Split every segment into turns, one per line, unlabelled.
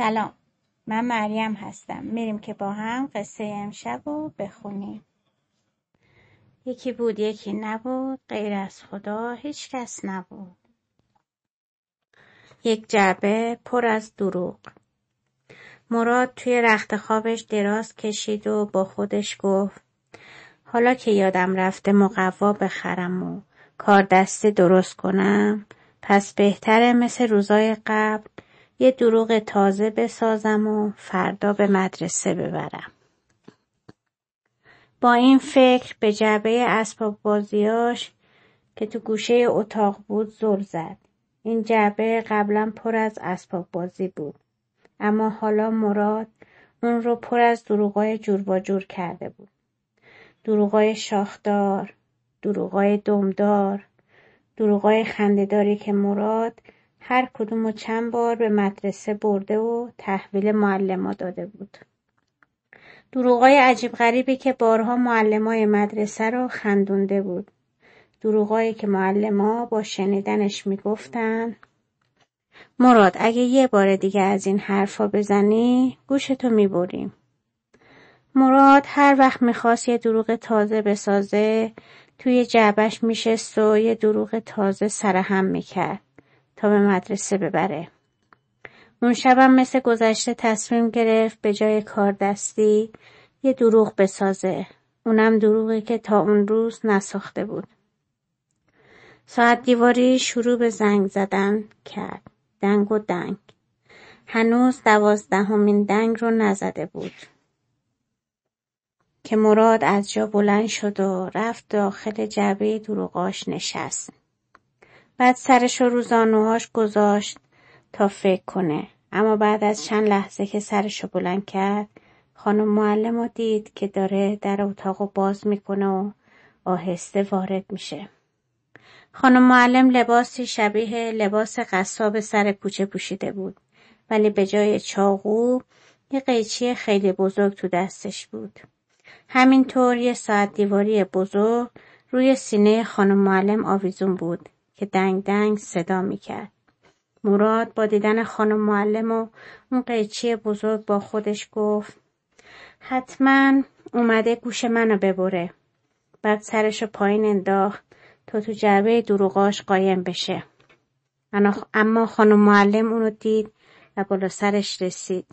سلام. من مریم هستم. میریم که با هم قصه امشب رو بخونیم. یکی بود یکی نبود. غیر از خدا هیچ کس نبود. یک جعبه پر از دروغ. مراد توی رخت خوابش دراز کشید و با خودش گفت حالا که یادم رفته مقوا بخرم و کار دستی درست کنم پس بهتره مثل روزای قبل یه دروغ تازه بسازم و فردا به مدرسه ببرم. با این فکر به جعبه اسباب بازیاش که تو گوشه اتاق بود زل زد. این جعبه قبلا پر از اسباب بازی بود. اما حالا مراد اون رو پر از دروغای جور با جور کرده بود. دروغای شاخدار، دروغای دمدار، دروغای خندهداری که مراد هر کدومو چند بار به مدرسه برده و تحویل معلما داده بود. دروغای عجیب غریبی که بارها معلمای مدرسه رو خندونده بود. دروغایی که معلما با شنیدنش می‌گفتن مراد اگه یه بار دیگه از این حرفا بزنی گوشتو می‌بریم. مراد هر وقت می‌خواست یه دروغ تازه بسازه توی جعبش میشست و یه دروغ تازه سرهم می‌کرد. تا به مدرسه ببره. اون شبم مثل گذشته تصمیم گرفت به جای کار دستی یه دروغ بسازه. اونم دروغی که تا اون روز نساخته بود. ساعت دیواری شروع به زنگ زدن کرد. دنگ و دنگ. هنوز دوازدهمین دنگ رو نزده بود. که مراد از جا بلند شد و رفت داخل جعبه دروغاش نشست. بعد سرش رو رو زانوهاش گذاشت تا فکر کنه. اما بعد از چند لحظه که سرش رو بلند کرد خانم معلم رو دید که داره در اتاق رو باز می‌کنه و آهسته وارد میشه. خانم معلم لباسی شبیه لباس قصاب سر کوچه پوشیده بود ولی به جای چاقو یه قیچی خیلی بزرگ تو دستش بود. همینطور یه ساعت دیواری بزرگ روی سینه خانم معلم آویزون بود. که دنگ دنگ صدا می‌کرد. مراد با دیدن خانم معلم و اون قیچی بزرگ با خودش گفت حتما اومده گوش منو ببره. بعد سرشو پایین انداخت تا تو جعبه دروغاش قایم بشه. اما خانم معلم اونو دید و بالا سرش رسید.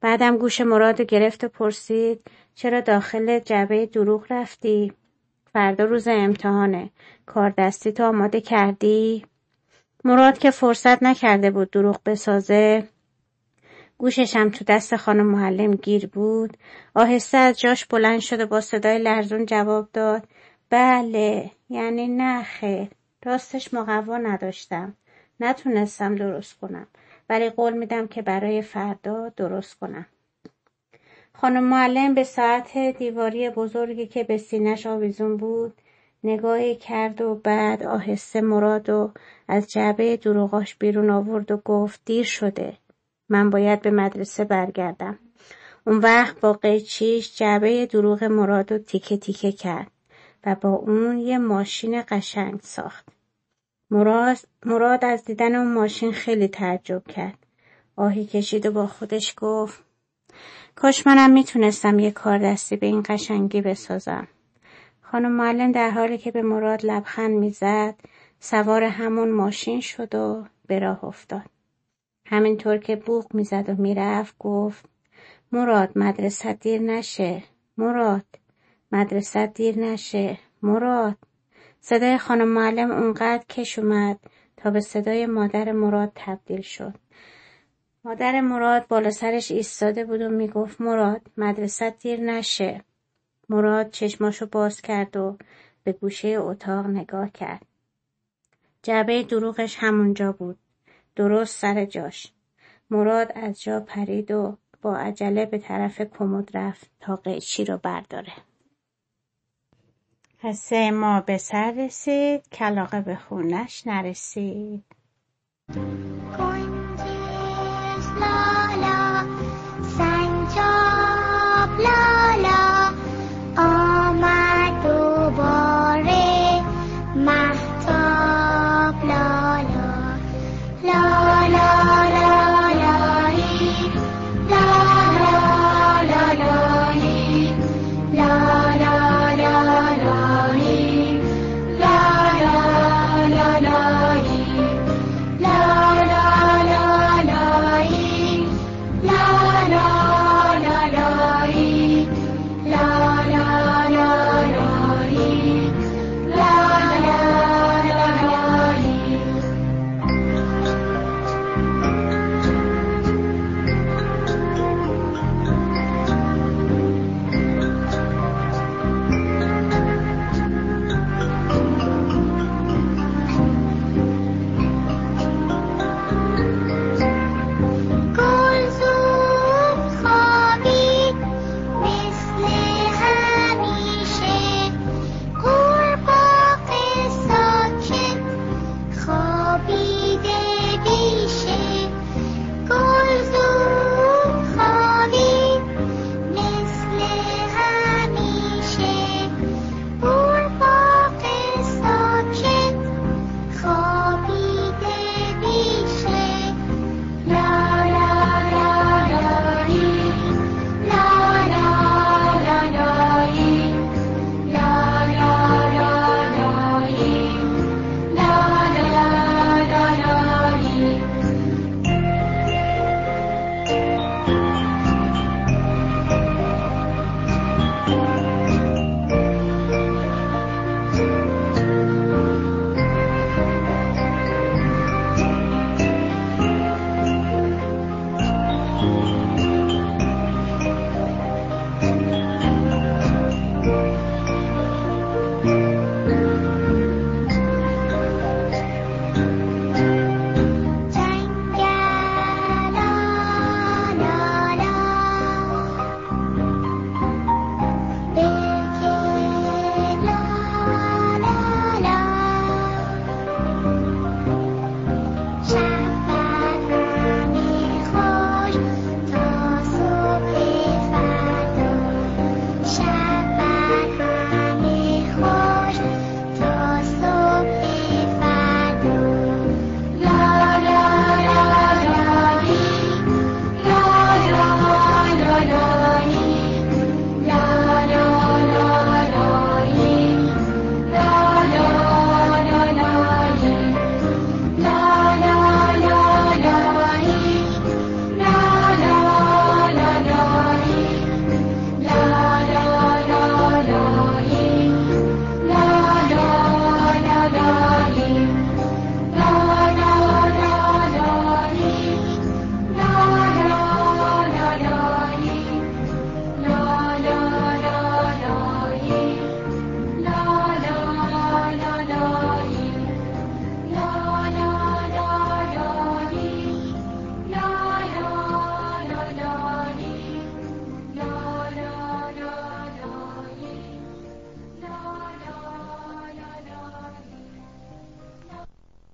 بعدم گوش مراد گرفت و پرسید چرا داخل جعبه دروغ رفتی؟ فردا روز امتحانه. کار دستی تو آماده کردی؟ مراد که فرصت نکرده بود دروغ بسازه. گوششم تو دست خانم معلم گیر بود. آهسته از جاش بلند شد و با صدای لرزون جواب داد. بله یعنی نه خیر. راستش مقوا نداشتم. نتونستم درست کنم. ولی قول میدم که برای فردا درست کنم. خانم معلم به ساعت دیواری بزرگی که به سینش آویزون بود نگاهی کرد و بعد آهسته مراد و از جعبه دروغاش بیرون آورد و گفت دیر شده. من باید به مدرسه برگردم. اون وقت با قیچیش جعبه دروغ مراد و تیکه تیکه کرد و با اون یه ماشین قشنگ ساخت. مراد, از دیدن اون ماشین خیلی تعجب کرد. آهی کشید و با خودش گفت کاش منم می‌تونستم یه کار دستی به این قشنگی بسازم. خانم معلم در حالی که به مراد لبخند می‌زد سوار همون ماشین شد و به راه افتاد. همینطور که بوق می‌زد و می‌رفت گفت مراد مدرسه دیر نشه مراد مدرسه دیر نشه مراد صدای خانم معلم اونقدر کش اومد تا به صدای مادر مراد تبدیل شد مادر مراد بالا سرش ایستاده بود و می‌گفت مراد مدرسه دیر نشه. مراد چشماشو باز کرد و به گوشه اتاق نگاه کرد. جعبه دروغش همونجا بود. درست سر جاش. مراد از جا پرید و با عجله به طرف کمد رفت تا قیچی رو برداره. قصه ما به سر رسید کلاقه به خونش نرسید.